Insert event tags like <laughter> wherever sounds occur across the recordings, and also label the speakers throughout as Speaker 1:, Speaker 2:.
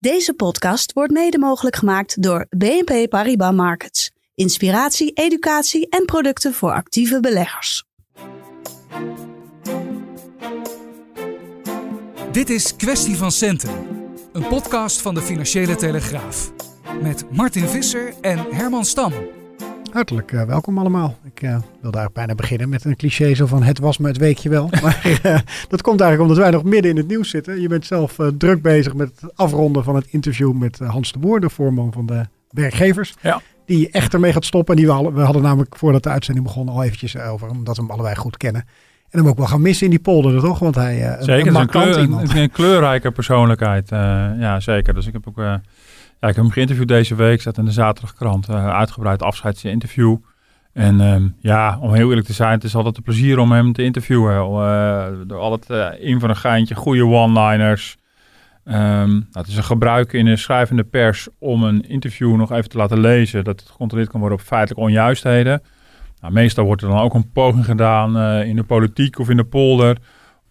Speaker 1: Deze podcast wordt mede mogelijk gemaakt door BNP Paribas Markets. Inspiratie, educatie en producten voor actieve beleggers.
Speaker 2: Dit is Kwestie van Centen, een podcast van de Financiële Telegraaf. Met Martin Visser en Herman Stam.
Speaker 3: Hartelijk uh, welkom allemaal. Ik uh, wilde eigenlijk bijna beginnen met een cliché zo van het was me het weekje wel. <laughs> Maar uh, dat komt eigenlijk omdat wij nog midden in het nieuws zitten. Je bent zelf druk bezig met het afronden van het interview met Hans de Boer, de voorman van de werkgevers.
Speaker 4: Ja.
Speaker 3: Die echt ermee gaat stoppen. En die we, al, we hadden namelijk voordat de uitzending begon al eventjes over, omdat we hem allebei goed kennen. En hem ook wel gaan missen in die polder, toch? Want hij
Speaker 4: zeker,
Speaker 3: een,
Speaker 4: een, kleur,
Speaker 3: iemand.
Speaker 4: een, een kleurrijke persoonlijkheid. ja, zeker. Dus ik heb ook... Ja, ik heb hem geïnterviewd deze week. Zat in de zaterdagkrant. uitgebreid afscheidsinterview. En um, ja, om heel eerlijk te zijn, het is altijd een plezier om hem te interviewen. Uh, door altijd uh, in van een geintje, goede one-liners. Um, het is een gebruik in de schrijvende pers om een interview nog even te laten lezen. Dat het gecontroleerd kan worden op feitelijke onjuistheden. Nou, meestal wordt er dan ook een poging gedaan uh, in de politiek of in de polder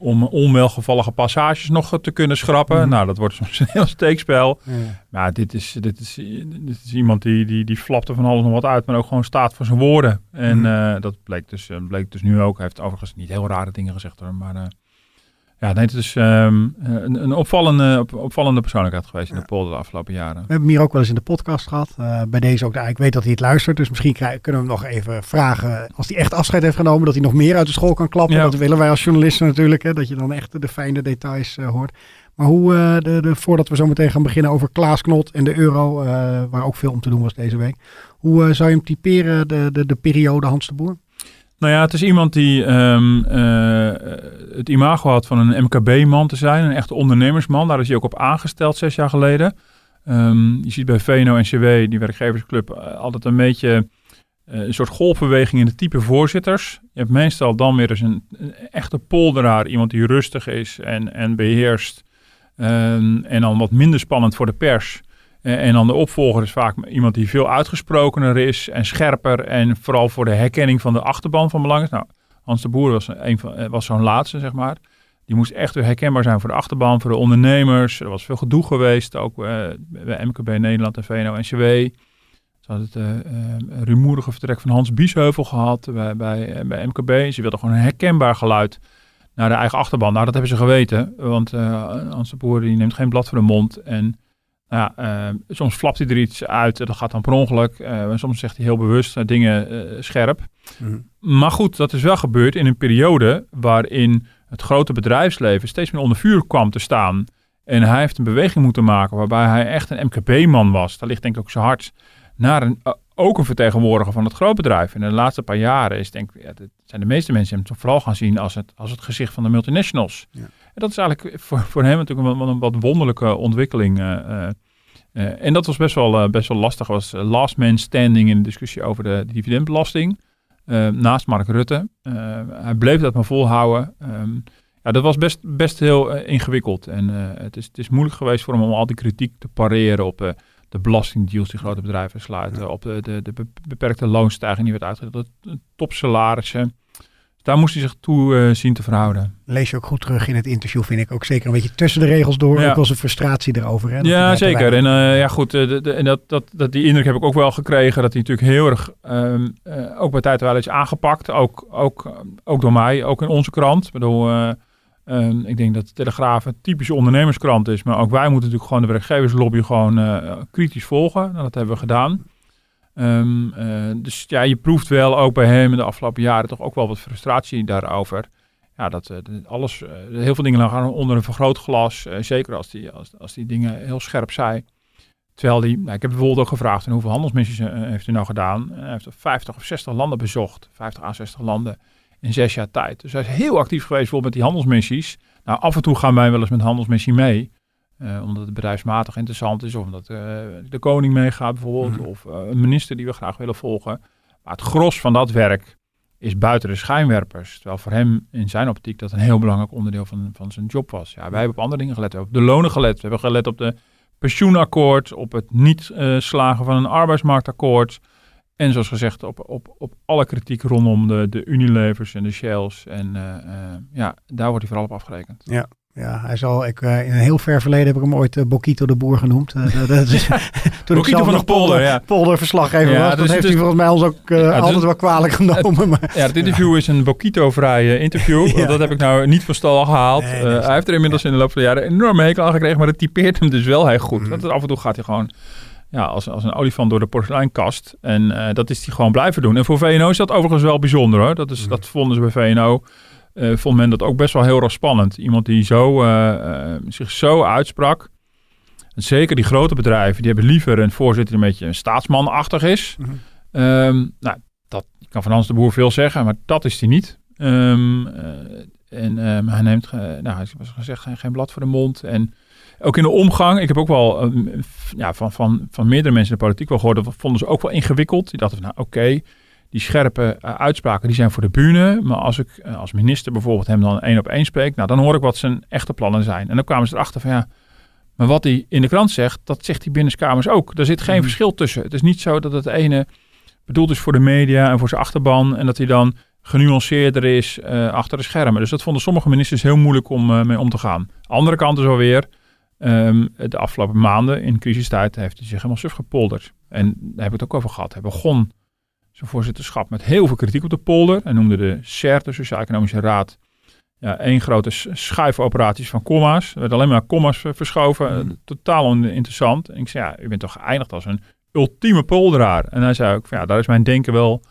Speaker 4: om onwelgevallige passages nog te kunnen schrappen. Mm. Nou, dat wordt soms <laughs> een heel steekspel. Ja. Maar dit is, dit is, dit is iemand die, die, die flapte van alles nog wat uit, maar ook gewoon staat voor zijn woorden. En mm. uh, dat bleek dus, bleek dus nu ook. Hij heeft overigens niet heel rare dingen gezegd hoor, maar... Uh, ja, nee, het is um, een, een opvallende, op, opvallende persoonlijkheid geweest in de polder de afgelopen jaren.
Speaker 3: We hebben hem hier ook wel eens in de podcast gehad. Uh, bij deze ook. Ik weet dat hij het luistert, dus misschien kunnen we hem nog even vragen. Als hij echt afscheid heeft genomen, dat hij nog meer uit de school kan klappen. Ja. Dat willen wij als journalisten natuurlijk. Hè, dat je dan echt de fijne details uh, hoort. Maar hoe, uh, de, de, voordat we zo meteen gaan beginnen over Klaas Knot en de euro, waar ook veel om te doen was deze week. Hoe zou je hem typeren, de, de, de periode Hans de Boer?
Speaker 4: Nou ja, het is iemand die um, uh, het imago had van een MKB-man te zijn, een echte ondernemersman. Daar is hij ook op aangesteld zes jaar geleden. Um, je ziet bij VNO-NCW, die werkgeversclub, altijd een beetje uh, een soort golfbeweging in de type voorzitters. Je hebt meestal dan weer eens een, echte polderaar, iemand die rustig is en, en beheerst. Um, en dan wat minder spannend voor de pers. En dan de opvolger is vaak iemand die veel uitgesprokener is en scherper. En vooral voor de herkenning van de achterban van belang is. Nou, Hans de Boer was, van, was zo'n laatste, zeg maar. Die moest echt weer herkenbaar zijn voor de achterban, voor de ondernemers. Er was veel gedoe geweest, ook uh, bij MKB Nederland en VNO-NCW. Ze hadden het uh, rumoerige vertrek van Hans Biesheuvel gehad bij, bij, bij MKB. Ze wilden gewoon een herkenbaar geluid naar de eigen achterban. Nou, dat hebben ze geweten, want Hans de Boer die neemt geen blad voor de mond en... Ja, uh, soms flapt hij er iets uit, dat gaat dan per ongeluk. Uh, soms zegt hij heel bewust uh, dingen scherp. Mm. Maar goed, dat is wel gebeurd in een periode waarin het grote bedrijfsleven steeds meer onder vuur kwam te staan. En hij heeft een beweging moeten maken waarbij hij echt een MKB-man was. Daar ligt denk ik ook zijn hart naar een, ook een vertegenwoordiger van het grootbedrijf. En in de laatste paar jaren is denk ik, ja, zijn de meeste mensen hem toch vooral gaan zien als het, als het gezicht van de multinationals. Ja. En dat is eigenlijk voor, voor hem natuurlijk een, een wat wonderlijke ontwikkeling. Uh, uh, en dat was best wel, uh, best wel lastig. was last man standing in de discussie over de, de dividendbelasting. naast Mark Rutte. hij bleef dat maar volhouden. Um, ja, dat was best, best heel ingewikkeld. En het, is, het is moeilijk geweest voor hem om al die kritiek te pareren op de belastingdeals die grote bedrijven sluiten. Ja. Op de, de, de, beperkte loonstijging die werd uitgedeeld. De topsalarissen. Daar moest hij zich toe uh, zien te verhouden.
Speaker 3: Lees je ook goed terug in het interview, vind ik ook zeker een beetje tussen de regels door. Ja. Ook wel zijn frustratie erover. Hè,
Speaker 4: ja, zeker. En uh, ja, goed. Uh, de, de, en dat, dat, dat, die indruk heb ik ook wel gekregen. Dat hij natuurlijk heel erg, um, ook bij tijd wel is aangepakt. Ook, ook, ook door mij, ook in onze krant. Ik bedoel, um, ik denk dat de Telegraaf een typische ondernemerskrant is. Maar ook wij moeten natuurlijk gewoon de werkgeverslobby gewoon kritisch volgen. Nou, dat hebben we gedaan. Um, uh, dus ja, je proeft wel ook bij hem in de afgelopen jaren toch ook wel wat frustratie daarover. Ja, dat uh, alles, uh, heel veel dingen gaan onder een vergrootglas. zeker als die, als, als die dingen heel scherp zei. Terwijl die, nou, ik heb bijvoorbeeld ook gevraagd hoeveel handelsmissies heeft hij nou gedaan. hij heeft 50 of 60 landen bezocht. 50 à 60 landen in zes jaar tijd. Dus hij is heel actief geweest bijvoorbeeld met die handelsmissies. Nou, af en toe gaan wij wel eens met handelsmissie mee. Omdat het bedrijfsmatig interessant is, of omdat de koning meegaat bijvoorbeeld,
Speaker 3: Mhm.
Speaker 4: of een minister die we graag willen volgen. Maar het gros van dat werk is buiten de schijnwerpers. Terwijl voor hem in zijn optiek dat een heel belangrijk onderdeel van, van zijn job was. Ja, wij hebben op andere dingen gelet. We hebben op de lonen gelet. We hebben gelet op de pensioenakkoord, op het niet eh, slagen van een arbeidsmarktakkoord. En zoals gezegd, op, op, op alle kritiek rondom de, de Unilevers en de Shells. En eh, eh, ja, daar wordt hij vooral op afgerekend.
Speaker 3: Ja, hij zal, ik, eh, in een heel ver verleden heb ik hem ooit uh, Bokito de Boer genoemd. Uh, dat, dat is, <laughs> toen
Speaker 4: Bokito van de polder, ja.
Speaker 3: polderverslaggever ja, was. Dus, dat heeft dus, hij volgens mij ons ook ja, altijd dus, wel kwalijk genomen.
Speaker 4: Het, ja, het interview is een Bokito-vrij interview. <laughs> ja. Dat heb ik nou niet van stal gehaald. Nee, nee, hij heeft er inmiddels in de loop van de jaren een enorme hekel aan gekregen, maar het typeert hem dus wel heel goed. Mm. Want af en toe gaat hij gewoon ja, als, als een olifant door de porseleinkast. En uh, dat is hij gewoon blijven doen. En voor VNO is dat overigens wel bijzonder hoor. Dat, is, mm. dat vonden ze bij VNO. Uh, vond men dat ook best wel heel erg spannend. Iemand die zo, uh, uh, zich zo uitsprak. En zeker die grote bedrijven, die hebben liever een voorzitter die een beetje een staatsmanachtig is.
Speaker 3: Mhm.
Speaker 4: Mm -hmm. um, nou, dat kan van Hans de Boer veel zeggen, maar dat is hij niet. Um, en um, hij neemt, nou, hij was gezegd, geen, geen blad voor de mond. En ook in de omgang, ik heb ook wel um, ja, van, van, van meerdere mensen in de politiek wel gehoord, dat vonden ze ook wel ingewikkeld. Die dachten van, nou oké, okay, die scherpe uh, uitspraken die zijn voor de bühne. Maar als ik uh, als minister bijvoorbeeld hem dan één op één spreek, nou dan hoor ik wat zijn echte plannen zijn. En dan kwamen ze erachter van ja, maar wat hij in de krant zegt, dat zegt hij binnenskamers ook. Er zit geen mm. verschil tussen. Het is niet zo dat het ene bedoeld is voor de media en voor zijn achterban en dat hij dan genuanceerder is uh, achter de schermen. Dus dat vonden sommige ministers heel moeilijk om mee om te gaan. Andere kant is alweer, um, de afgelopen maanden in crisistijd heeft hij zich helemaal suf gepolderd. En daar hebben we het ook over gehad. Hij begon zijn voorzitterschap met heel veel kritiek op de polder. En noemde de SER, de Sociaal-Economische Raad, ja, één grote schuifoperaties van comma's. Er werd alleen maar comma's verschoven. Mm. Totaal oninteressant. En ik zei, ja, u bent toch geëindigd als een ultieme polderaar. En hij zei ook, ja, daar is mijn denken wel,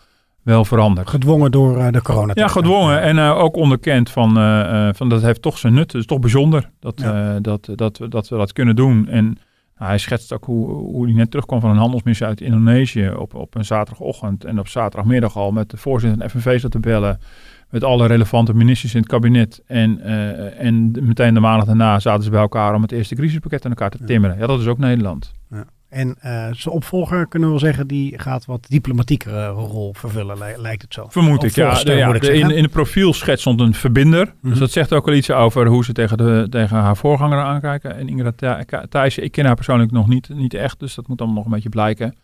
Speaker 4: wel veranderd.
Speaker 3: Gedwongen door uh, de corona.
Speaker 4: Ja, gedwongen. En uh, ook onderkend van, uh, van dat heeft toch zijn nut. Het is toch bijzonder dat, ja. dat, dat, dat we dat kunnen doen. En hij schetst ook hoe, hoe hij net terugkwam van een handelsmissie uit Indonesië op, op een zaterdagochtend. En op zaterdagmiddag al met de voorzitter van FNV zat te bellen. Met alle relevante ministers in het kabinet. En, uh, en meteen de maandag daarna zaten ze bij elkaar om het eerste crisispakket aan elkaar te timmeren. Ja, dat is ook Nederland.
Speaker 3: Ja. En uh, zijn opvolger, kunnen we wel zeggen, die gaat wat diplomatiekere rol vervullen, li lijkt het zo.
Speaker 4: Vermoed ik, ja. De, ja de, in, in de profielschets stond een verbinder. Mm -hmm. Dus dat zegt ook wel iets over hoe ze tegen, de, tegen haar voorganger aankijken. En Ingrid Thijssen, ik ken haar persoonlijk nog niet, niet echt, dus dat moet dan nog een beetje blijken.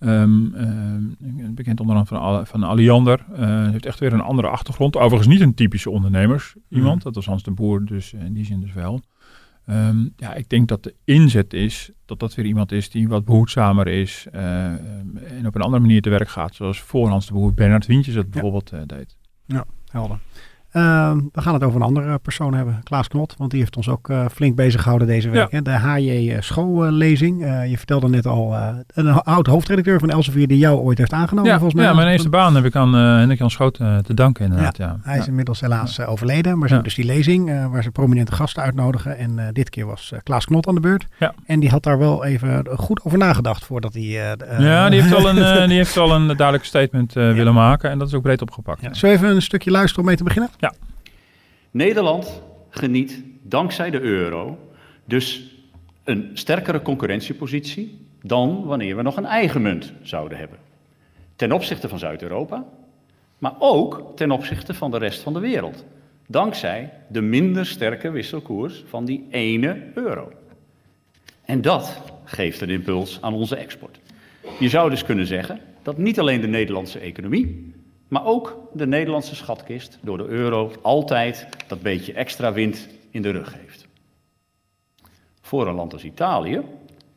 Speaker 4: Um, uh, bekend onder andere van, van Alliander. Uh, heeft echt weer een andere achtergrond. Overigens niet een typische ondernemers iemand. Mm. Dat was Hans de Boer, dus in die zin dus wel. Um, ja, ik denk dat de inzet is dat dat weer iemand is die wat behoedzamer is uh, en op een andere manier te werk gaat. Zoals voor Hans de Boer Bernard Wientjes dat bijvoorbeeld ja. deed.
Speaker 3: Ja, helder. Uh, we gaan het over een andere persoon hebben, Klaas Knot, want die heeft ons ook uh, flink bezig gehouden deze week. Ja. Hè? De HJ schoollezing. Uh, je vertelde net al, een oud hoofdredacteur van Elsevier die jou ooit heeft aangenomen
Speaker 4: ja,
Speaker 3: volgens mij.
Speaker 4: Ja, mijn eerste baan heb ik aan Hendrik Jan Schoot te danken inderdaad. Ja,
Speaker 3: Hij is inmiddels helaas overleden, maar ze hebben dus die lezing waar ze prominente gasten uitnodigen. En dit keer was Klaas Knot aan de beurt.
Speaker 4: Ja.
Speaker 3: En die had daar wel even goed over nagedacht voordat hij...
Speaker 4: ja, die heeft wel een, <laughs> die heeft een duidelijk statement willen maken en dat is ook breed opgepakt.
Speaker 3: Ja. Zullen we even een stukje luisteren om mee te beginnen?
Speaker 5: Nederland geniet dankzij de euro dus een sterkere concurrentiepositie dan wanneer we nog een eigen munt zouden hebben. Ten opzichte van Zuid-Europa, maar ook ten opzichte van de rest van de wereld. Dankzij de minder sterke wisselkoers van die ene euro. En dat geeft een impuls aan onze export. Je zou dus kunnen zeggen dat niet alleen de Nederlandse economie, maar ook de Nederlandse schatkist door de euro altijd dat beetje extra wind in de rug heeft. Voor een land als Italië,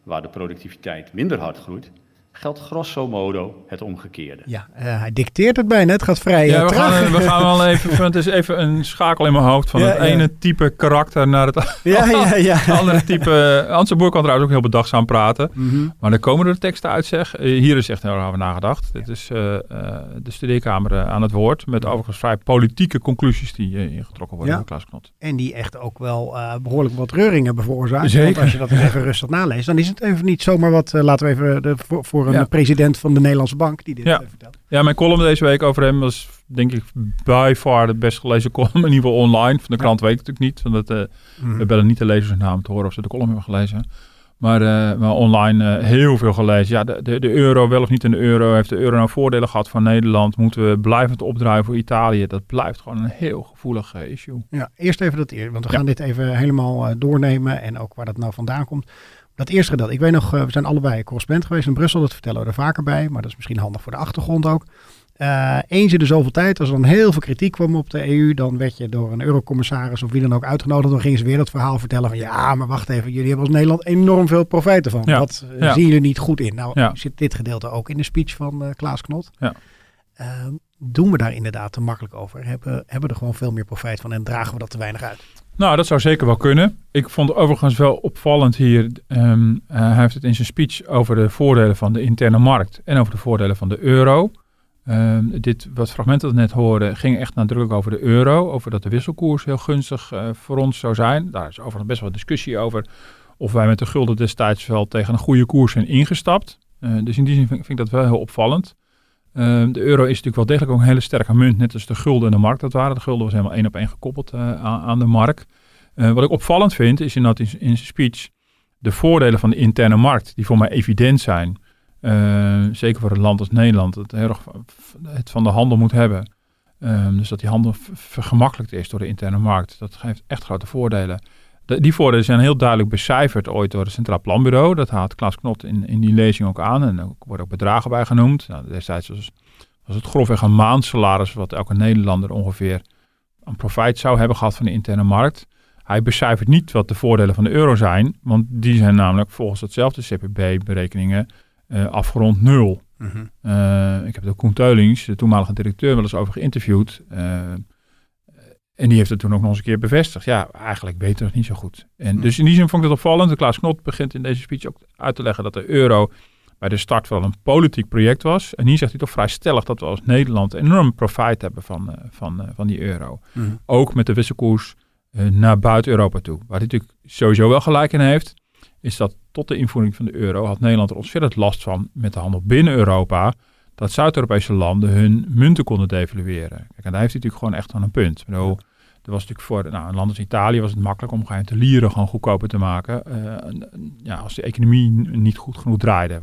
Speaker 5: waar de productiviteit minder hard groeit, geldt grosso modo het omgekeerde.
Speaker 3: Ja, uh, hij dicteert het bijna. Het gaat vrij
Speaker 4: ja, we
Speaker 3: traag.
Speaker 4: Gaan, we gaan wel even, het is even een schakel in mijn hoofd van
Speaker 3: Ja,
Speaker 4: het
Speaker 3: ja.
Speaker 4: ene type karakter naar het
Speaker 3: Ja, ja, <laughs> ja.
Speaker 4: andere type. Hans Boer kan trouwens ook heel bedachtzaam praten.
Speaker 3: Mhm.
Speaker 4: Maar er komen er teksten uit, zeg. Eh, hier is echt heel erg over nagedacht. Dit is eh, eh, de studeerkamer eh, aan het woord. Met overigens vrij politieke conclusies die eh, ingetrokken worden
Speaker 3: Ja.
Speaker 4: door Klaas Knot.
Speaker 3: En die echt ook wel eh, behoorlijk wat reuring hebben veroorzaakt.
Speaker 4: Zeker.
Speaker 3: Want als je dat eens even rustig naleest, dan is het even niet zomaar wat, eh, laten we even de, voor, een president van de Nederlandse bank die dit ja. vertelt.
Speaker 4: Ja, mijn column deze week over hem was denk ik by far de best gelezen column. In ieder geval online. Van de krant weet ik natuurlijk niet. Want het, uh, mm. we bellen niet de lezersnaam te horen of ze de column hebben gelezen. Maar, uh, maar online uh, heel veel gelezen. Ja, de, de, de, euro, wel of niet in de euro. Heeft de euro nou voordelen gehad van Nederland? Moeten we blijvend opdraaien voor Italië? Dat blijft gewoon een heel gevoelig issue.
Speaker 3: Ja, eerst even dat eerst. Want we gaan dit even helemaal doornemen. En ook waar dat nou vandaan komt. Dat eerste gedeelte. Ik weet nog, we zijn allebei correspondent geweest in Brussel. Dat vertellen we er vaker bij. Maar dat is misschien handig voor de achtergrond ook. Uh, eens in de zoveel tijd, als er dan heel veel kritiek kwam op de EU, dan werd je door een eurocommissaris of wie dan ook uitgenodigd. Dan gingen ze weer dat verhaal vertellen van ja, maar wacht even, jullie hebben als Nederland enorm veel profijt ervan. Ja. Dat uh, zien jullie niet goed in. Nou ja. zit dit gedeelte ook in de speech van uh, Klaas Knot. Ja. Ehm, doen we daar inderdaad te makkelijk over? Hebben, hebben we er gewoon veel meer profijt van en dragen we dat te weinig uit?
Speaker 4: Nou, dat zou zeker wel kunnen. Ik vond overigens wel opvallend hier. Um, hij heeft het in zijn speech over de voordelen van de interne markt en over de voordelen van de euro. Ehm, dit, wat fragmenten dat net hoorden, ging echt nadrukkelijk over de euro. Over dat de wisselkoers heel gunstig uh, voor ons zou zijn. Daar is overigens best wel discussie over of wij met de gulden destijds wel tegen een goede koers zijn ingestapt. Uh, dus in die zin vind, ik dat wel heel opvallend. Uh, de euro is natuurlijk wel degelijk ook een hele sterke munt, net als de gulden en de markt dat waren. De gulden was helemaal één op één gekoppeld uh, aan, de markt. wat ik opvallend vind, is inderdaad in, in zijn speech de voordelen van de interne markt, die voor mij evident zijn. Uh, zeker voor een land als Nederland, dat heel erg het van de handel moet hebben. Um, dus dat die handel vergemakkelijkt is door de interne markt. Dat geeft echt grote voordelen. De, die voordelen zijn heel duidelijk becijferd ooit door het Centraal Planbureau. Dat haalt Klaas Knot in, in die lezing ook aan. En er worden ook bedragen bij genoemd. Nou, destijds was, was het grofweg een maandsalaris wat elke Nederlander ongeveer een profijt zou hebben gehad van de interne markt. Hij becijfert niet wat de voordelen van de euro zijn, want die zijn namelijk volgens hetzelfde CPB-berekeningen uh, afgerond nul. Mhm. Eh, ik heb de Koen Teulings, de toenmalige directeur, wel eens over geïnterviewd. En die heeft het toen ook nog eens een keer bevestigd. Ja, eigenlijk beter nog niet zo goed. En mhm. dus in die zin vond ik het opvallend. De Klaas Knot begint in deze speech ook uit te leggen dat de euro bij de start wel een politiek project was. En hier zegt hij toch vrij stellig dat we als Nederland enorm profijt hebben van, van, van die euro. Mhm. Ook met de wisselkoers naar buiten Europa toe. Waar hij natuurlijk sowieso wel gelijk in heeft is dat tot de invoering van de euro had Nederland er ontzettend last van met de handel binnen Europa. Dat Zuid-Europese landen hun munten konden devalueren. Kijk, en daar heeft hij natuurlijk gewoon echt aan een punt. Er was natuurlijk voor nou, een land als Italië was het makkelijk om de lieren gewoon goedkoper te maken. Uh, ja, als de economie niet goed genoeg draaide.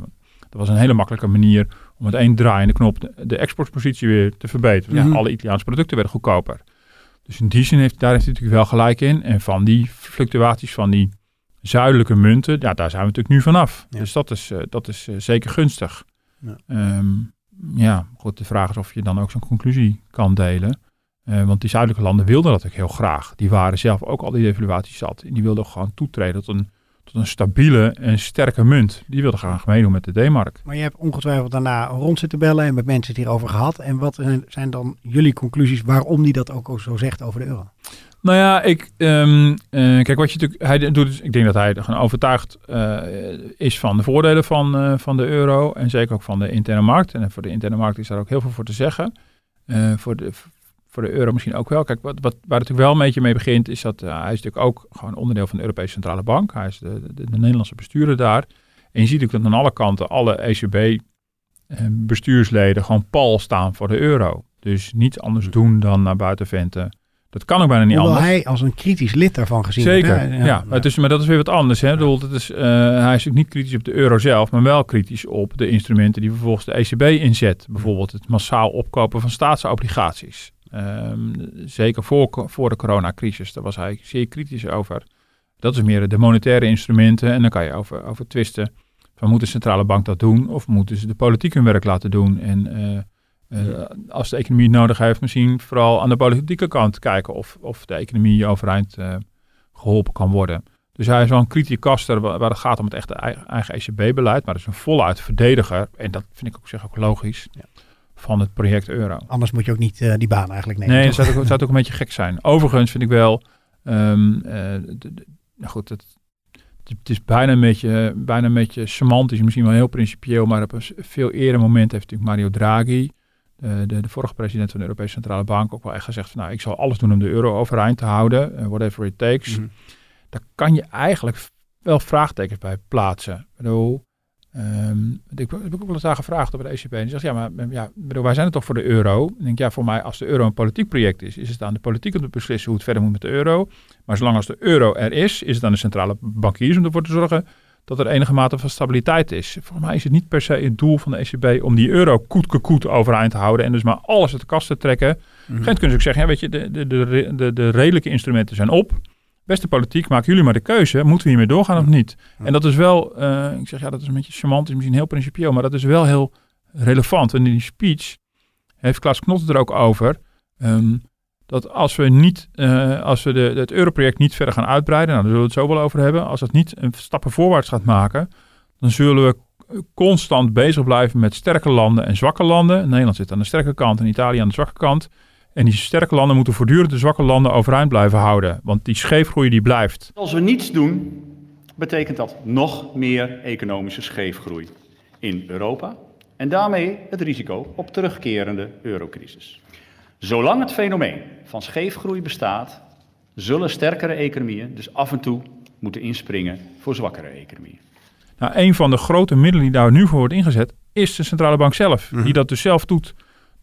Speaker 4: Dat was een hele makkelijke manier om met één draaiende knop de, de exportpositie weer te verbeteren. ja, mhm. alle Italiaanse producten werden goedkoper. Dus in die zin heeft daar heeft hij natuurlijk wel gelijk in. En van die fluctuaties van die zuidelijke munten, ja, daar zijn we natuurlijk nu vanaf. Dus dat is, uh, dat is uh, zeker gunstig. Ja. Um, ja, goed, de vraag is of je dan ook zo'n conclusie kan delen. Uh, want die zuidelijke landen wilden dat ook heel graag. Die waren zelf ook al die evaluaties zat. En die wilden gewoon toetreden tot een, tot een stabiele en sterke munt. Die wilden graag meedoen met de D-mark.
Speaker 3: Maar je hebt ongetwijfeld daarna rond zitten bellen en met mensen het hierover gehad. En wat zijn dan jullie conclusies waarom die dat ook zo zegt over de euro?
Speaker 4: Nou ja, ik, um, kijk wat je natuurlijk, hij doet, ik denk dat hij gewoon overtuigd uh, is van de voordelen van, uh, van de euro en zeker ook van de interne markt. En voor de interne markt is daar ook heel veel voor te zeggen. voor, de, voor de euro misschien ook wel. Kijk, wat, wat, waar het natuurlijk wel een beetje mee begint, is dat hij is natuurlijk ook gewoon onderdeel van de Europese Centrale Bank. Hij is de, de, de Nederlandse bestuurder daar. En je ziet ook dat aan alle kanten alle ECB-bestuursleden gewoon pal staan voor de euro. Dus niets anders doen dan naar buiten venten dat kan ook bijna niet
Speaker 3: Hoewel
Speaker 4: anders.
Speaker 3: hij als een kritisch lid daarvan gezien
Speaker 4: Zeker, ja. ja. Het is, maar dat is weer wat anders. Hè? Ja. het is, uh, hij is niet kritisch op de euro zelf, maar wel kritisch op de instrumenten die vervolgens de ECB inzet. Bijvoorbeeld het massaal opkopen van staatsobligaties. Um, zeker voor, voor de coronacrisis, daar was hij zeer kritisch over. Dat is meer de monetaire instrumenten en dan kan je over, over twisten. Van moet de centrale bank dat doen of moeten ze de politiek hun werk laten doen? En... Uh, uh, als de economie het nodig heeft, misschien vooral aan de politieke kant kijken of, of de economie overeind uh, geholpen kan worden. Dus hij is wel een kritiekaster waar, waar het gaat om het echte eigen ECB-beleid, maar is een voluit verdediger, en dat vind ik ook, zeg ook logisch, ja. Van het project euro.
Speaker 3: Anders moet je ook niet uh, die baan eigenlijk nemen.
Speaker 4: Nee, dat zou, ook, zou ook een beetje gek zijn. Overigens vind ik wel, um, de, de, nou goed, het, het is bijna een, beetje, bijna een beetje semantisch, misschien wel heel principieel, maar op een veel eerder moment heeft natuurlijk Mario Draghi de, de, de, vorige president van de Europese Centrale Bank ook wel echt gezegd van nou, ik zal alles doen om de euro overeind te houden, uh, whatever it takes. Mm Daar kan je eigenlijk wel vraagtekens bij plaatsen. Ik bedoel, Um, ik heb ook wel eens daar gevraagd op de ECB. En die zegt, ja, maar ja, bedoel, wij zijn het toch voor de euro? Ik denk, ja, voor mij, als de euro een politiek project is, is het aan de politiek om te beslissen hoe het verder moet met de euro. Maar zolang als de euro er is, is het aan de centrale bankiers om ervoor te zorgen dat er enige mate van stabiliteit is. Volgens mij is het niet per se het doel van de ECB om die euro koet koet overeind te houden en dus maar alles uit de kast te trekken. Mm -hmm. kunnen ze ook zeggen, ja, weet je, de, de, de, de redelijke instrumenten zijn op beste politiek, maken jullie maar de keuze. Moeten we hiermee doorgaan of niet? En dat is wel, uh, ik zeg ja, dat is een beetje charmant, is misschien heel principieel, maar dat is wel heel relevant. En in die speech heeft Klaas Knot er ook over. Um, dat als we, niet, uh, als we de, het europroject niet verder gaan uitbreiden, nou, daar zullen we het zo wel over hebben. Als het niet een stappen voorwaarts gaat maken, dan zullen we constant bezig blijven met sterke landen en zwakke landen. Nederland zit aan de sterke kant en Italië aan de zwakke kant. En die sterke landen moeten voortdurend de zwakke landen overeind blijven houden. Want die scheefgroei die blijft.
Speaker 5: Als we niets doen, betekent dat nog meer economische scheefgroei in Europa. En daarmee het risico op terugkerende eurocrisis. Zolang het fenomeen van scheefgroei bestaat, zullen sterkere economieën dus af en toe moeten inspringen voor zwakkere economieën.
Speaker 4: Nou, een van de grote middelen die daar nu voor wordt ingezet, is de centrale bank zelf. Die dat dus zelf doet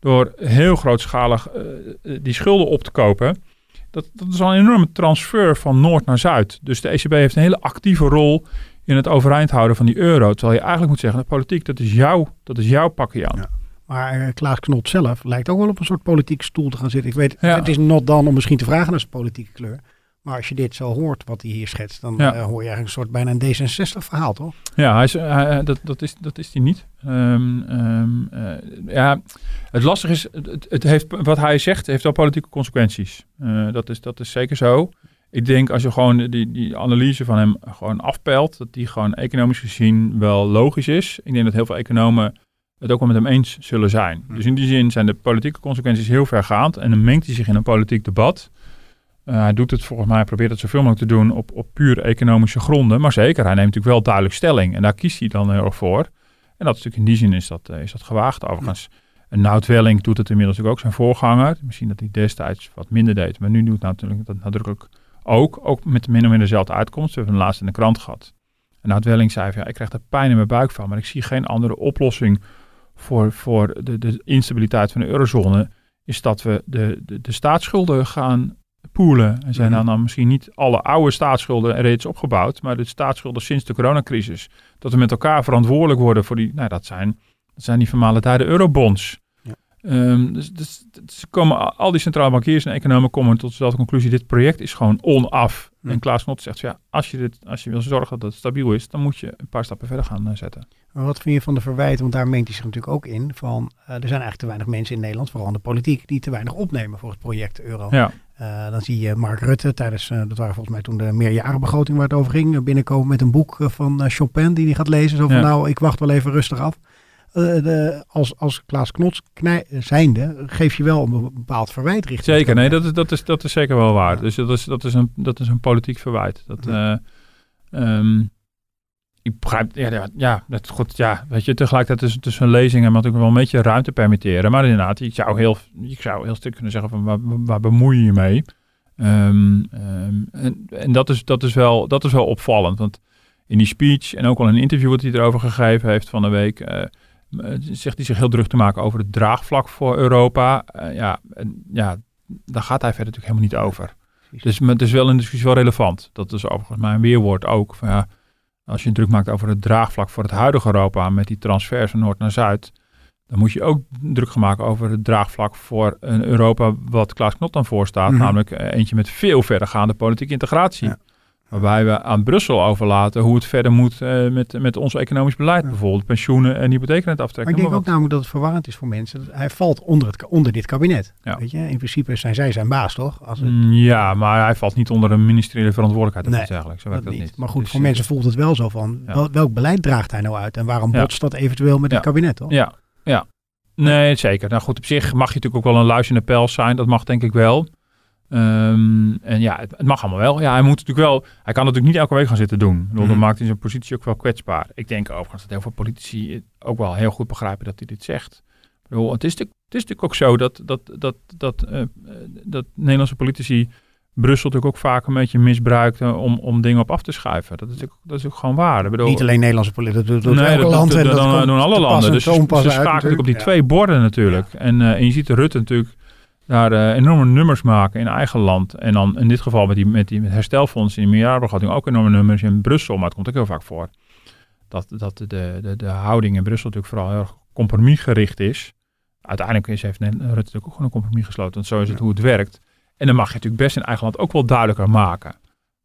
Speaker 4: door heel grootschalig uh, die schulden op te kopen. Dat, dat is al een enorme transfer van noord naar zuid. Dus de ECB heeft een hele actieve rol in het overeind houden van die euro. Terwijl je eigenlijk moet zeggen, de politiek, dat is jouw, dat is jouw pakje aan. Ja.
Speaker 3: Maar uh, Klaas Knot zelf lijkt ook wel op een soort politieke stoel te gaan zitten. Ik weet, ja. het is not dan om misschien te vragen naar zijn politieke kleur. Maar als je dit zo hoort, wat hij hier schetst, dan ja. uh, hoor je eigenlijk een soort bijna een D66-verhaal, toch?
Speaker 4: Ja, hij is, hij, dat, dat, is, dat is hij niet. Um, um, uh, ja, het lastige is, het, het, heeft, wat hij zegt, heeft wel politieke consequenties. Uh, dat, is, dat is zeker zo. Ik denk als je gewoon die, die analyse van hem gewoon afpelt, dat die gewoon economisch gezien wel logisch is. Ik denk dat heel veel economen het ook wel met hem eens zullen zijn. Dus in die zin zijn de politieke consequenties heel vergaand en dan mengt hij zich in een politiek debat. Uh, hij doet het volgens mij, probeert het zoveel mogelijk te doen op, op puur economische gronden. Maar zeker, hij neemt natuurlijk wel duidelijk stelling. En daar kiest hij dan heel erg voor. En dat is natuurlijk in die zin is dat, uh, is dat gewaagd overigens. En Nout Welling doet het inmiddels ook zijn voorganger. Misschien dat hij destijds wat minder deed. Maar nu doet hij natuurlijk dat nadrukkelijk ook. Ook met min of meer dezelfde uitkomst. We hebben hem laatst in de krant gehad. En Nout Welling zei van, ja, ik krijg er pijn in mijn buik van. Maar ik zie geen andere oplossing voor, voor de, de instabiliteit van de eurozone. Is dat we de, de, de staatsschulden gaan poelen. En zijn dan, dan misschien niet alle oude staatsschulden reeds opgebouwd, maar de staatsschulden sinds de coronacrisis. Dat we met elkaar verantwoordelijk worden voor die, nou dat zijn, dat zijn die vermalendijde eurobonds. Um, dus, dus, dus, komen, al die centrale bankiers en economen komen tot dezelfde conclusie. Dit project is gewoon onaf. Ja. En Klaas Knot zegt, ja, als je, dit, als je wil zorgen dat het stabiel is, dan moet je een paar stappen verder gaan uh, zetten.
Speaker 3: Maar wat vind je van de verwijten? Want daar meent hij zich natuurlijk ook in. Van, uh, er zijn eigenlijk te weinig mensen in Nederland, vooral in de politiek, die te weinig opnemen voor het project euro.
Speaker 4: Ja.
Speaker 3: Uh, dan zie je Mark Rutte tijdens, uh, dat waren volgens mij toen de meerjarenbegroting waar het over ging, binnenkomen met een boek van Chopin die hij gaat lezen. Zo van ja. nou, ik wacht wel even rustig af. De, als, als Klaas Knots knij, zijnde geef je wel een bepaald verwijt richting.
Speaker 4: Zeker, nee, dat is, dat, is, dat is zeker wel waar. Ja. Dus dat is, dat, is een, dat is een politiek verwijt. Dat, ja. um, ik begrijp, ja, ja, dat goed, ja, weet je, tegelijkertijd tussen lezingen moet ik wel een beetje ruimte permitteren. Maar inderdaad, ik zou heel, ik zou heel stuk kunnen zeggen van waar, waar bemoei je je mee? Um, um, en en dat, is, dat, is wel, dat is wel opvallend, want in die speech en ook al in een interview wat hij erover gegeven heeft van de week, uh, zegt hij zich heel druk te maken over het draagvlak voor Europa. Uh, ja, en, ja, daar gaat hij verder natuurlijk helemaal niet over. Dus het is wel een discussie wel relevant. Dat is overigens mijn weerwoord ook. Van, ja, als je druk maakt over het draagvlak voor het huidige Europa met die transfers van Noord naar Zuid, dan moet je ook druk gaan maken over het draagvlak voor een Europa wat Klaas Knot dan voorstaat, mm -hmm. namelijk eentje met veel verdergaande politieke integratie. Ja. Waarbij we aan Brussel overlaten hoe het verder moet uh, met, met ons economisch beleid. Ja. Bijvoorbeeld pensioenen en hypotheekrente aftrekken.
Speaker 3: Maar ik denk ook namelijk dat het verwarrend is voor mensen. Hij valt onder, het, onder dit kabinet. Ja. Weet je? In principe zijn zij zijn baas, toch?
Speaker 4: Als het... Ja, maar hij valt niet onder een ministeriële verantwoordelijkheid. Nee, eigenlijk. Zo werkt
Speaker 3: dat,
Speaker 4: dat niet.
Speaker 3: Maar goed, dus, voor mensen voelt het wel zo van, wel, welk beleid draagt hij nou uit? En waarom botst dat eventueel met het kabinet, toch?
Speaker 4: Ja, ja. Nee, zeker. Nou goed, op zich mag je natuurlijk ook wel een luisterende pels zijn. Dat mag denk ik wel. Um, en ja, het, het, mag allemaal wel. Ja, hij moet natuurlijk wel. Hij kan natuurlijk niet elke week gaan zitten doen. Mm. Dat maakt in zijn positie ook wel kwetsbaar. Ik denk overigens dat heel veel politici ook wel heel goed begrijpen dat hij dit zegt. Bedoel, het, is natuurlijk, het is natuurlijk ook zo dat, dat, dat, dat, uh, dat Nederlandse politici Brussel natuurlijk ook vaak een beetje misbruikt om, om dingen op af te schuiven. Dat is ook, dat is ook gewoon waar.
Speaker 3: Bedoel, Niet alleen Nederlandse politiek, dat doet
Speaker 4: nee,
Speaker 3: dat,
Speaker 4: land.
Speaker 3: Dat,
Speaker 4: dat, dat doen alle landen. Dus ze schakelen natuurlijk op die twee borden natuurlijk. En, uh, en je ziet de Rutte natuurlijk daar uh, enorme nummers maken in eigen land. En dan in dit geval met die, met die met herstelfondsen in de miljardenbegroting ook enorme nummers in Brussel. Maar het komt ook heel vaak voor dat, dat de, de, de houding in Brussel natuurlijk vooral heel erg compromisgericht is. Uiteindelijk is, heeft Rutte natuurlijk ook gewoon een compromis gesloten. Want zo is het hoe het werkt. En dan mag je natuurlijk best in eigen land ook wel duidelijker maken.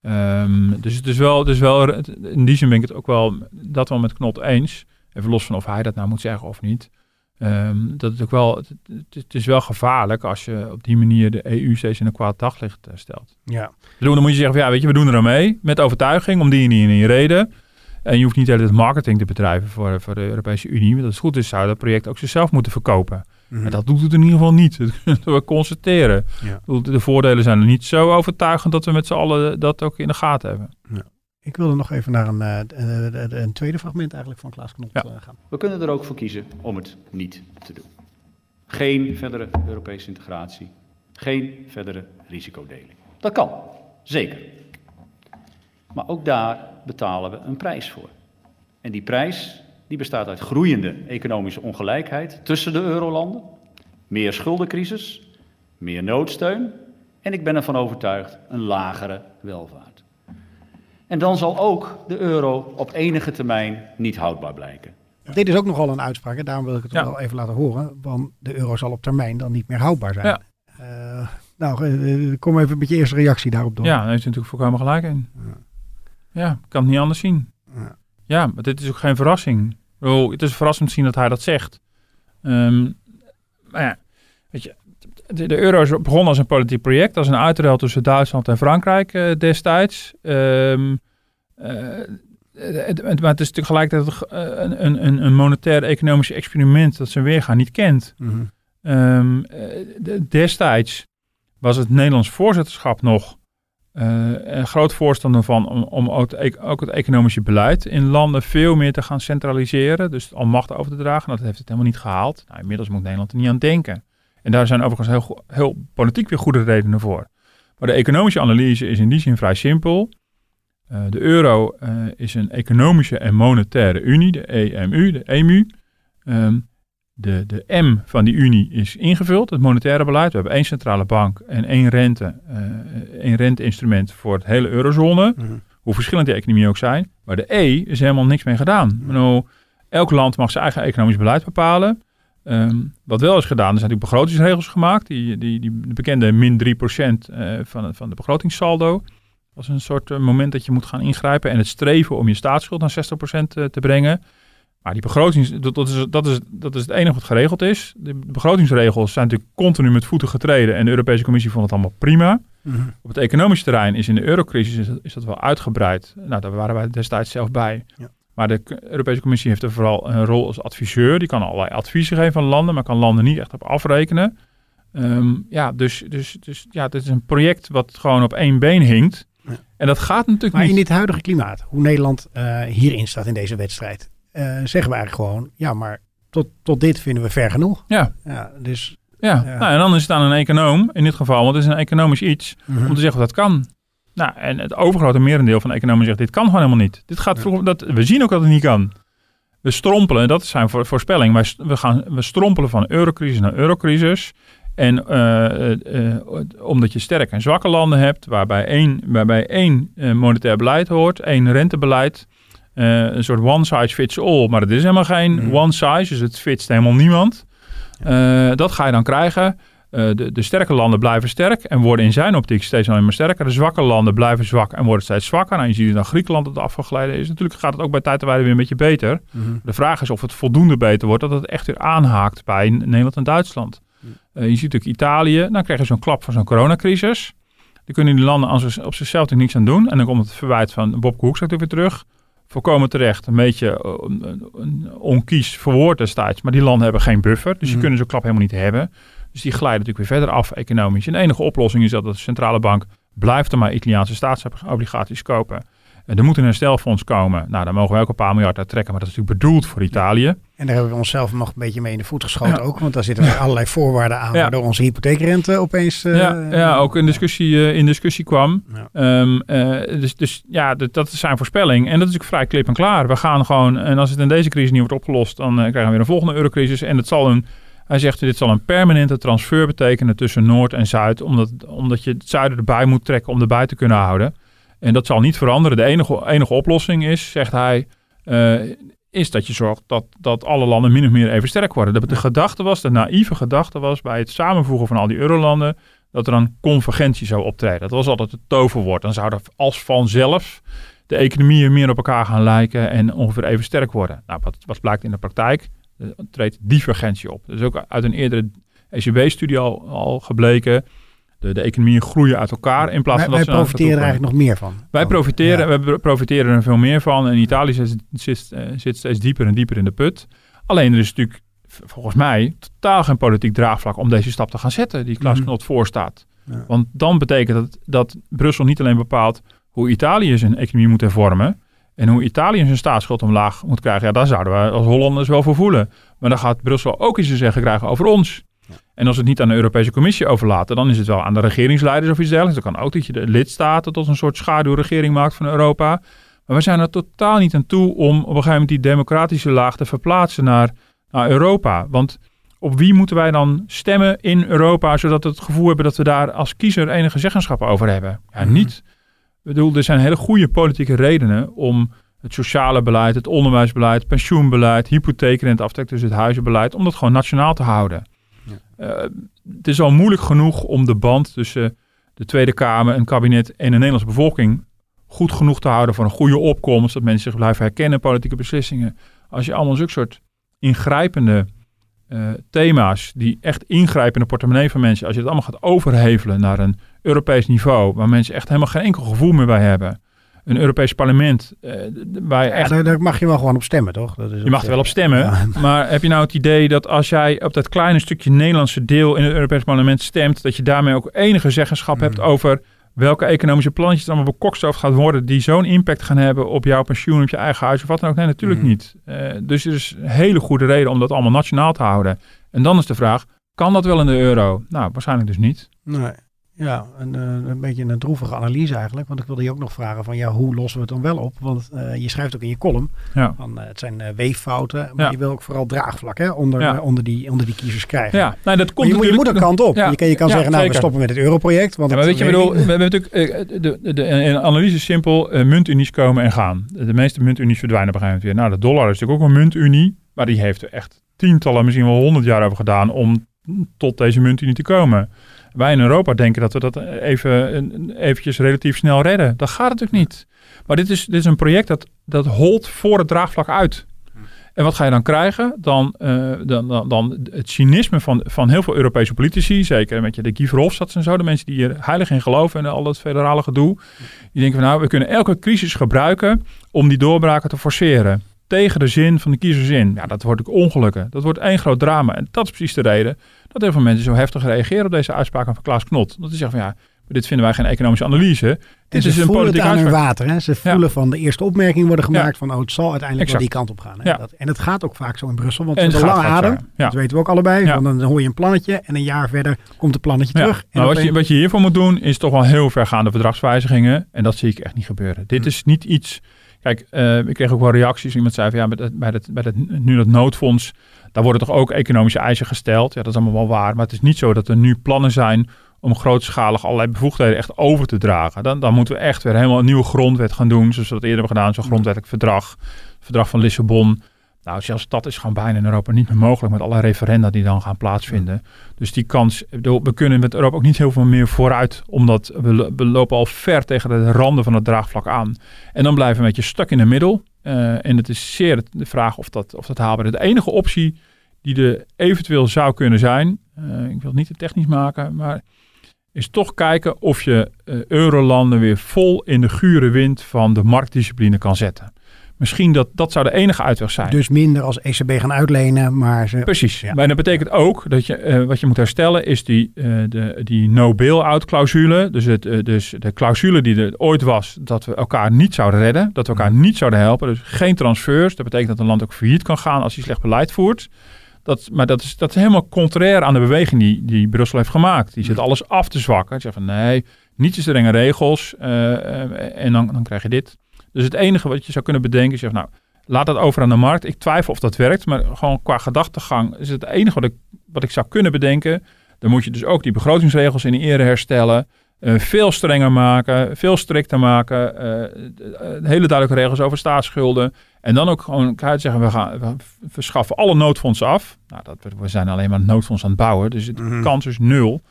Speaker 4: Um, dus het is wel, het is wel, in die zin ben ik het ook wel, dat wel met Knot eens. Even los van of hij dat nou moet zeggen of niet. Um, dat het ook wel, het, het, is wel gevaarlijk als je op die manier de EU steeds in een kwaad daglicht uh, stelt.
Speaker 3: Ja.
Speaker 4: Dan moet je zeggen, van, ja, weet je, we doen er aan mee met overtuiging om die en die en die reden. En je hoeft niet hele marketing te bedrijven voor, voor de Europese Unie. Want als het goed is, zou dat project ook zichzelf moeten verkopen. Mm En dat doet het in ieder geval niet. <laughs> Dat kunnen we constateren. Ja. De voordelen zijn er niet zo overtuigend dat we met z'n allen dat ook in de gaten hebben.
Speaker 3: Ja. Ik wilde nog even naar een, uh, een tweede fragment eigenlijk van Klaas Knop ja. uh, gaan.
Speaker 5: We kunnen er ook voor kiezen om het niet te doen. Geen verdere Europese integratie. Geen verdere risicodeling. Dat kan, zeker. Maar ook daar betalen we een prijs voor. En die prijs die bestaat uit groeiende economische ongelijkheid tussen de eurolanden, meer schuldencrisis, meer noodsteun en ik ben ervan overtuigd een lagere welvaart. En dan zal ook de euro op enige termijn niet houdbaar blijken.
Speaker 3: Dit is ook nogal een uitspraak, en daarom wil ik het ja. wel even laten horen. Want de euro zal op termijn dan niet meer houdbaar zijn. Ja. Uh, nou, uh, kom even met je eerste reactie daarop door.
Speaker 4: Ja, daar heeft natuurlijk volkomen gelijk in. Ja, ja kan het niet anders zien. Ja. Ja, maar dit is ook geen verrassing. Oh, het is verrassend zien dat hij dat zegt. Um, maar ja, de, de, euro is begonnen als een politiek project, als een uitruil tussen Duitsland en Frankrijk uh, destijds. Um, uh, het, maar het is tegelijkertijd een, een, een monetair economisch experiment dat zijn weergaan niet kent. Mm -hmm. um, de, destijds was het Nederlands voorzitterschap nog een groot voorstander van om, om ook, ook, het economische beleid in landen veel meer te gaan centraliseren. Dus al macht over te dragen. Dat heeft het helemaal niet gehaald. Nou, inmiddels moet Nederland er niet aan denken. En daar zijn overigens heel, heel politiek weer goede redenen voor. Maar de economische analyse is in die zin vrij simpel. Uh, de euro uh, is een economische en monetaire unie, de EMU, de EMU. Um, de, de M van die Unie is ingevuld, het monetaire beleid. We hebben één centrale bank en één rente, uh, één renteinstrument voor het hele eurozone. Mhm. Hoe verschillend die economieën ook zijn. Maar de E is helemaal niks mee gedaan. Nou, elk land mag zijn eigen economisch beleid bepalen. Um, wat wel is gedaan, er zijn natuurlijk begrotingsregels gemaakt. Die, die, die bekende min 3% uh, van, van de begrotingssaldo. als een soort uh, moment dat je moet gaan ingrijpen. En het streven om je staatsschuld naar 60% te brengen. Maar die begrotings, dat, is, dat, is, dat is het enige wat geregeld is. De begrotingsregels zijn natuurlijk continu met voeten getreden. En de Europese Commissie vond het allemaal prima. Mhm. Op het economische terrein is in de eurocrisis is, is, dat wel uitgebreid. Nou, daar waren wij destijds zelf bij. Ja. Maar de Europese Commissie heeft er vooral een rol als adviseur. Die kan allerlei adviezen geven aan landen, maar kan landen niet echt op afrekenen. Um, ja, dus, dus, dus ja, het is een project wat gewoon op één been hinkt. Ja. En dat gaat natuurlijk
Speaker 3: maar
Speaker 4: niet.
Speaker 3: in dit huidige klimaat, hoe Nederland uh, hierin staat in deze wedstrijd uh, zeggen we eigenlijk gewoon, ja, maar tot, tot dit vinden we ver genoeg.
Speaker 4: Ja.
Speaker 3: ja dus,
Speaker 4: ja, ja. Nou, en dan is het aan een econoom, in dit geval, want het is een economisch iets, om te zeggen dat kan. Nou, en het overgrote merendeel van de economen zegt, dit kan gewoon helemaal niet. Dit gaat vroeg, dat, we zien ook dat het niet kan. We strompelen, dat is zijn voor, voorspelling, wij, we, gaan, we strompelen van eurocrisis naar eurocrisis. En uh, uh, omdat je sterke en zwakke landen hebt, waarbij één, waarbij één monetair beleid hoort, één rentebeleid, een soort one size fits all. Maar het is helemaal geen mm. one size, dus het fitst helemaal niemand. Dat ga je dan krijgen. Uh, de, de, sterke landen blijven sterk en worden in zijn optiek steeds alleen maar sterker. De zwakke landen blijven zwak en worden steeds zwakker. Nou, je ziet dat Griekenland het afgegleden is. Natuurlijk gaat het ook bij tijd weer een beetje beter. Mm. De vraag is of het voldoende beter wordt, dat het echt weer aanhaakt bij Nederland en Duitsland. Mm. je ziet natuurlijk Italië, dan krijg je zo'n klap van zo'n coronacrisis. Dan kunnen die landen op zichzelf niks aan doen. En dan komt het verwijt van Bob Koek weer terug volkomen terecht een beetje uh, onkies verwoord destijds. Maar die landen hebben geen buffer, dus die mm. kunnen zo'n klap helemaal niet hebben. Dus die glijden natuurlijk weer verder af economisch. En de enige oplossing is dat de centrale bank blijft er maar Italiaanse staatsobligaties kopen. er moet een herstelfonds komen. Nou, daar mogen we ook een paar miljard uit trekken, maar dat is natuurlijk bedoeld voor Italië.
Speaker 3: En daar hebben we onszelf nog een beetje mee in de voet geschoten ook. Want daar zitten er allerlei voorwaarden aan, waardoor onze hypotheekrente opeens...
Speaker 4: Uh, ja, ja, ook in discussie, uh, in discussie kwam. Um, uh, dus, dus ja, dat, dat is zijn voorspelling. En dat is ook vrij klip en klaar. We gaan gewoon, en als het in deze crisis niet wordt opgelost, dan krijgen we weer een volgende eurocrisis. En het zal een, hij zegt, dit zal een permanente transfer betekenen tussen Noord en Zuid. Omdat, omdat je het zuiden erbij moet trekken om erbij te kunnen houden. En dat zal niet veranderen. De enige, enige oplossing is, zegt hij, is dat je zorgt dat, dat alle landen min of meer even sterk worden. De, de gedachte was, de naïeve gedachte was bij het samenvoegen van al die eurolanden, dat er een convergentie zou optreden. Dat was altijd het toverwoord. Dan zouden als vanzelf de economieën meer op elkaar gaan lijken en ongeveer even sterk worden. Nou, wat, wat blijkt in de praktijk? Er treedt divergentie op. Dat is ook uit een eerdere ECB-studie al, al gebleken de, de economieën groeien uit elkaar in plaats van
Speaker 3: wij,
Speaker 4: dat
Speaker 3: wij ze profiteren er eigenlijk nog meer van.
Speaker 4: Wij profiteren, wij profiteren er veel meer van. En Italië zit, zit, eh, zit, steeds dieper en dieper in de put. Alleen er is natuurlijk volgens mij totaal geen politiek draagvlak om deze stap te gaan zetten die Klaas mhm. Knot voorstaat. Ja. Want dan betekent dat dat Brussel niet alleen bepaalt hoe Italië zijn economie moet hervormen. En hoe Italië zijn staatsschuld omlaag moet krijgen. Ja, daar zouden we als Hollanders wel voor voelen. Maar dan gaat Brussel ook iets te zeggen krijgen over ons. En als we het niet aan de Europese Commissie overlaten, dan is het wel aan de regeringsleiders of iets dergelijks. Dan kan ook dat je de lidstaten tot een soort schaduwregering maakt van Europa. Maar we zijn er totaal niet aan toe om op een gegeven moment die democratische laag te verplaatsen naar, naar Europa. Want op wie moeten wij dan stemmen in Europa, zodat we het gevoel hebben dat we daar als kiezer enige zeggenschap over hebben? Ja, mhm. niet. Bedoel, er zijn hele goede politieke redenen om het sociale beleid, het onderwijsbeleid, pensioenbeleid, hypotheekrenteaftrek, dus het huizenbeleid, om dat gewoon nationaal te houden. Uh, het is al moeilijk genoeg om de band tussen de Tweede Kamer, een kabinet en de Nederlandse bevolking goed genoeg te houden voor een goede opkomst. Dat mensen zich blijven herkennen in politieke beslissingen. Als je allemaal zulke soort ingrijpende uh, thema's, die echt ingrijpen in de portemonnee van mensen, als je het allemaal gaat overhevelen naar een Europees niveau, waar mensen echt helemaal geen enkel gevoel meer bij hebben een Europees parlement. Uh, waar
Speaker 3: ja, echt... daar, mag je wel gewoon op stemmen, toch?
Speaker 4: Dat is je mag er wel op stemmen. <laughs> Maar heb je nou het idee dat als jij op dat kleine stukje Nederlandse deel in het Europees parlement stemt, dat je daarmee ook enige zeggenschap hebt mm. over welke economische plannetjes er allemaal bekokstoofd gaat worden, die zo'n impact gaan hebben op jouw pensioen, op je eigen huis of wat dan ook? Nee, natuurlijk mm. niet. Uh, dus er is een hele goede reden om dat allemaal nationaal te houden. En dan is de vraag, kan dat wel in de euro? Nou, waarschijnlijk dus niet.
Speaker 3: Nee. Ja, een, eh, een beetje een droevige analyse eigenlijk. Want ik wilde je ook nog vragen van ja, hoe lossen we het dan wel op? Want uh, je schrijft ook in je column ja. van uh, het zijn weeffouten. Maar je wil ook vooral draagvlak hè, onder, ja. onder, die, onder die kiezers krijgen.
Speaker 4: Ja, nou, dat komt
Speaker 3: je, moet, je moet een kant op. Je kan, je kan zeggen, nou we stoppen met het europroject. Want
Speaker 4: maar weet je, bedoel, we hebben natuurlijk, de, de, de, analyse is simpel, muntunies komen en gaan. De meeste muntunies verdwijnen op een gegeven moment weer. Nou, de dollar is natuurlijk ook een muntunie. Maar die heeft er echt tientallen, misschien wel honderd jaar over gedaan om tot deze muntunie te komen. Wij in Europa denken dat we dat even eventjes relatief snel redden. Dat gaat natuurlijk niet. Maar dit is, dit is een project dat, dat holt voor het draagvlak uit. En wat ga je dan krijgen? Dan, uh, dan, dan, dan, het cynisme van, van heel veel Europese politici, zeker met je de Guy Verhofstadt en zo, de mensen die hier heilig in geloven en al dat federale gedoe. Die denken van nou, we kunnen elke crisis gebruiken om die doorbraken te forceren. Tegen de zin van de kiezers in. Ja, dat wordt ook ongelukken. Dat wordt één groot drama. En dat is precies de reden dat heel veel mensen zo heftig reageren op deze uitspraken van Klaas Knot. Dat ze zeggen van ja, dit vinden wij geen economische analyse. Dit
Speaker 3: is een politieke aan hun water. Hè? Ze voelen van de eerste opmerking worden gemaakt van oh, het zal uiteindelijk wel die kant op gaan. Hè? Dat, en het gaat ook vaak zo in Brussel, want het is een lange adem. Dat weten we ook allebei. Want dan hoor je een plannetje en een jaar verder komt het plannetje terug.
Speaker 4: En nou, wat, je, wat je hiervoor moet doen is toch wel heel vergaande verdragswijzigingen. En dat zie ik echt niet gebeuren. Dit hm. is niet iets... Kijk, uh, ik kreeg ook wel reacties. Iemand zei van ja, bij, bij, het, bij het, nu dat noodfonds daar worden toch ook economische eisen gesteld. Ja, dat is allemaal wel waar. Maar het is niet zo dat er nu plannen zijn om grootschalig allerlei bevoegdheden echt over te dragen. Dan, dan moeten we echt weer helemaal een nieuwe grondwet gaan doen. Zoals we dat eerder hebben gedaan, zo'n grondwettelijk verdrag. verdrag van Lissabon. Nou, zelfs dat is gewoon bijna in Europa niet meer mogelijk met alle referenda die dan gaan plaatsvinden. Dus die kans, we kunnen met Europa ook niet heel veel meer vooruit, omdat we, we lopen al ver tegen de randen van het draagvlak aan. En dan blijven we een beetje stuk in de middel. Uh, en het is zeer de vraag of dat, of dat haalbaar is. De enige optie die er eventueel zou kunnen zijn, uh, ik wil het niet te technisch maken, maar is toch kijken of je uh, eurolanden weer vol in de gure wind van de marktdiscipline kan zetten. Misschien dat dat zou de enige uitweg zijn.
Speaker 3: Dus minder als ECB gaan uitlenen, maar ze...
Speaker 4: Precies. Ja. Maar dat betekent ook dat je, uh, wat je moet herstellen is die, uh, de, die no bail-out clausule. Dus, het, uh, dus de clausule die er ooit was, dat we elkaar niet zouden redden. Dat we elkaar niet zouden helpen. Dus geen transfers. Dat betekent dat een land ook failliet kan gaan als hij slecht beleid voert. Dat, maar dat is, dat is helemaal contrair aan de beweging die, die Brussel heeft gemaakt. Die zit alles af te zwakken. Die zegt van nee, niet te strenge regels. en dan, dan krijg je dit. Dus het enige wat je zou kunnen bedenken is, nou, laat dat over aan de markt. Ik twijfel of dat werkt, maar gewoon qua gedachtegang is het enige wat ik, wat ik zou kunnen bedenken. Dan moet je dus ook die begrotingsregels in ere herstellen. Uh, veel strenger maken, veel strikter maken. Uh, hele duidelijke regels over staatsschulden. En dan ook gewoon zeggen, we, gaan, we verschaffen alle noodfondsen af. Nou, dat, we zijn alleen maar noodfonds aan het bouwen, dus de mm kans is nul.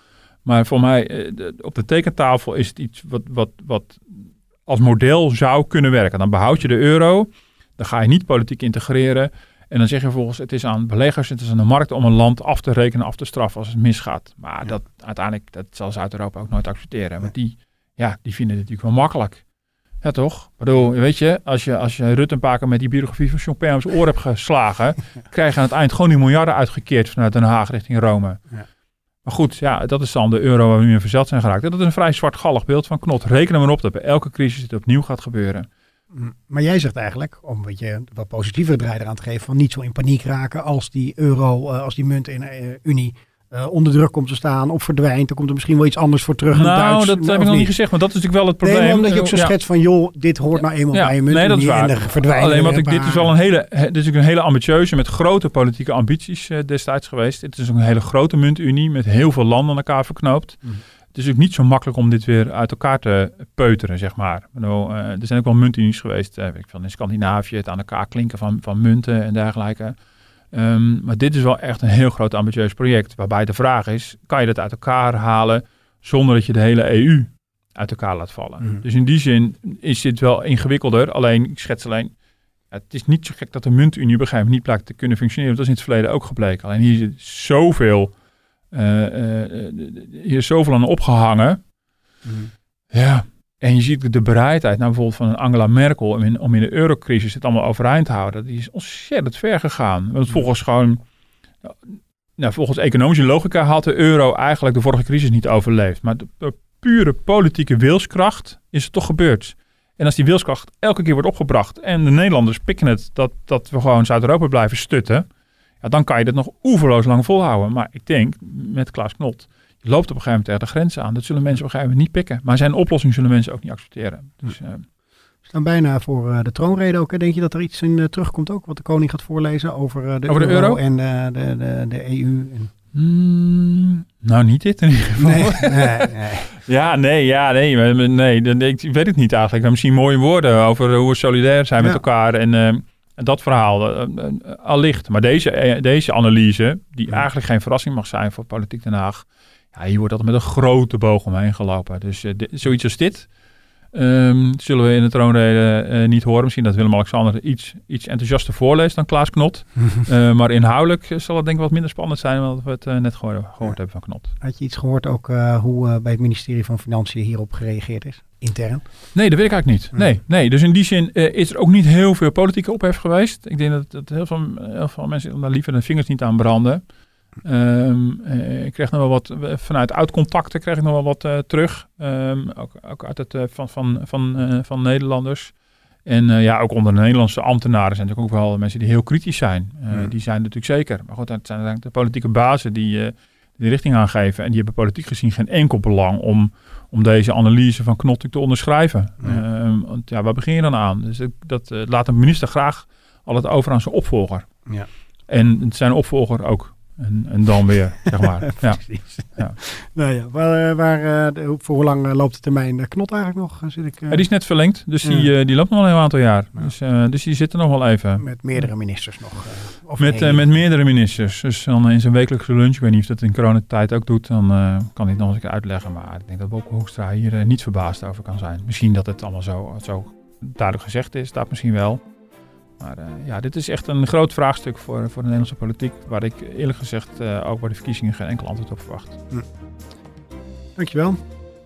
Speaker 4: Maar voor mij, op de tekentafel is het iets wat, wat, wat als model zou kunnen werken. Dan behoud je de euro, dan ga je niet politiek integreren. En dan zeg je vervolgens, het is aan beleggers, het is aan de markt om een land af te rekenen, af te straffen als het misgaat. Maar dat uiteindelijk, dat zal Zuid-Europa ook nooit accepteren. Want die, ja, die vinden het natuurlijk wel makkelijk. Ja, toch? Ik bedoel, weet je, als je, als je Rutte een paar keer met die biografie van Champagne op zijn oor hebt geslagen, <laughs> krijg je aan het eind gewoon die miljarden uitgekeerd vanuit Den Haag richting Rome. Ja. Maar goed, ja, dat is dan de euro waar we nu in verzeld zijn geraakt. dat is een vrij zwartgallig beeld van Knot. Reken maar op dat bij elke crisis het opnieuw gaat gebeuren.
Speaker 3: Maar jij zegt eigenlijk, om een beetje wat positiever draai eraan te geven, van niet zo in paniek raken als die euro, uh, als die munt in de uh, Unie uh, onder druk komt te staan of verdwijnt, dan komt er misschien wel iets anders voor terug.
Speaker 4: Nou, dat heb ik nog niet gezegd, maar dat is natuurlijk wel het probleem.
Speaker 3: Nee, omdat je ook zo schetst van, joh, dit hoort nou eenmaal bij een munt
Speaker 4: nee, dat is waar. Alleen wat ik, dit is wel een hele, dit is een hele ambitieuze, met grote politieke ambities uh, destijds geweest. Het is een hele grote muntunie met heel veel landen aan elkaar verknoopt. Mm. Het is ook niet zo makkelijk om dit weer uit elkaar te peuteren, zeg maar. Bedoel, uh, er zijn ook wel muntunies geweest, ik van in Scandinavië, het aan elkaar klinken van, van munten en dergelijke. Um, maar dit is wel echt een heel groot ambitieus project. Waarbij de vraag is, kan je dat uit elkaar halen zonder dat je de hele EU uit elkaar laat vallen? Mm. Dus in die zin is dit wel ingewikkelder. Alleen, ik schets alleen, het is niet zo gek dat de muntunie moment niet blijkt te kunnen functioneren. Dat is in het verleden ook gebleken. Alleen hier zit zoveel, uh, uh, hier is zoveel aan opgehangen. Mm. Ja, en je ziet de bereidheid, nou bijvoorbeeld van Angela Merkel, om in, om in de eurocrisis het allemaal overeind te houden, die is ontzettend ver gegaan. Want volgens gewoon, nou, volgens economische logica had de euro eigenlijk de vorige crisis niet overleefd. Maar door pure politieke wilskracht is het toch gebeurd. En als die wilskracht elke keer wordt opgebracht en de Nederlanders pikken het dat, dat we gewoon Zuid-Europa blijven stutten, ja, dan kan je dat nog oeverloos lang volhouden. Maar ik denk met Klaas Knot loopt op een gegeven moment tegen de grenzen aan. Dat zullen mensen op een gegeven moment niet pikken. Maar zijn oplossing zullen mensen ook niet accepteren. Dus, uh,
Speaker 3: we staan bijna voor uh, de troonrede ook. Denk je dat er iets in uh, terugkomt ook? Wat de koning gaat voorlezen over de,
Speaker 4: over
Speaker 3: euro,
Speaker 4: de euro,
Speaker 3: en de, de, de, EU? En...
Speaker 4: Mm, nou, niet dit in ieder geval.
Speaker 3: Nee, nee, nee. <laughs>
Speaker 4: ja, nee, ja, nee, nee, nee, ik weet het niet eigenlijk. Misschien mooie woorden over hoe we solidair zijn ja. met elkaar en dat verhaal, allicht. Maar deze, deze analyse, die eigenlijk geen verrassing mag zijn voor Politiek Den Haag, ja, hier wordt altijd met een grote boog omheen gelopen. Dus uh, dit, zoiets als dit um, zullen we in de troonrede uh, niet horen. Misschien dat Willem-Alexander iets, iets enthousiaster voorleest dan Klaas Knot. uh, <laughs> maar inhoudelijk zal het denk ik wat minder spannend zijn dan we het net gehoord, gehoord hebben van Knot.
Speaker 3: Had je iets gehoord ook hoe bij het ministerie van Financiën hierop gereageerd is? Intern?
Speaker 4: Nee, dat weet ik eigenlijk niet. Nee, nee. Dus in die zin is er ook niet heel veel politieke ophef geweest. Ik denk dat, dat heel, veel, heel veel mensen daar liever de vingers niet aan branden. Um, ik kreeg nog wel wat, vanuit oud-contacten kreeg ik nog wel wat uh, terug. Um, ook, ook, uit het, uh, van, van, van, uh, van Nederlanders. En ja, ook onder de Nederlandse ambtenaren zijn natuurlijk ook wel mensen die heel kritisch zijn. Mm. Die zijn natuurlijk zeker. Maar goed, het zijn de politieke bazen die de richting aangeven. En die hebben politiek gezien geen enkel belang om, om deze analyse van Knottuk te onderschrijven. Mm. Um, want ja, waar begin je dan aan? Dus dat, laat een minister graag altijd over aan zijn opvolger. Ja. En zijn opvolger ook en, en dan weer, zeg maar. <laughs> ja. Precies.
Speaker 3: Ja. Nou ja, waar, waar, uh, voor hoe lang loopt de termijn knot eigenlijk nog? Zit ik, uh...
Speaker 4: ja, die is net verlengd, dus ja. die, die loopt nog wel een aantal jaar. Ja. Dus, dus die zitten nog wel even.
Speaker 3: Met meerdere ministers nog?
Speaker 4: Of met, met meerdere ministers. Dus dan in zijn wekelijkse lunch, ik weet niet of dat in coronatijd ook doet, dan kan het nog eens uitleggen. Maar ik denk dat Bob Hoekstra hier niet verbaasd over kan zijn. Misschien dat het allemaal zo, zo duidelijk gezegd is, dat misschien wel. Maar uh, ja, dit is echt een groot vraagstuk voor, voor de Nederlandse politiek, waar ik eerlijk gezegd uh, ook bij de verkiezingen geen enkel antwoord op verwacht. Hm.
Speaker 3: Dankjewel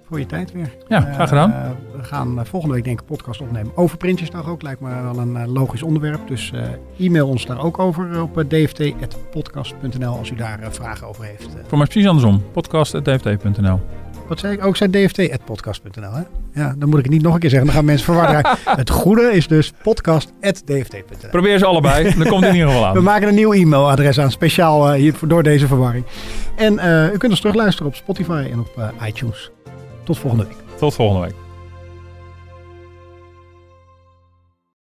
Speaker 3: voor je tijd weer.
Speaker 4: Ja, graag gedaan.
Speaker 3: Uh, we gaan volgende week denk ik een podcast opnemen over Prinsjesdag ook. Lijkt me wel een logisch onderwerp. Dus e-mail ons daar ook over op dft.podcast.nl als u daar vragen over heeft.
Speaker 4: Voor mij precies andersom. podcast.dft.nl
Speaker 3: wat zei ik? Ook zijn dft.podcast.nl. Hè? Ja, dan moet ik het niet nog een keer zeggen. Dan gaan mensen verwarren. <laughs> het goede is dus podcast.dft.nl.
Speaker 4: Probeer ze allebei. <laughs> Dan komt het in ieder geval aan.
Speaker 3: We maken een nieuw e-mailadres aan. Speciaal uh, hier, door deze verwarring. En uh, u kunt ons terugluisteren op Spotify en op uh, iTunes. Tot volgende week.
Speaker 4: Tot volgende week.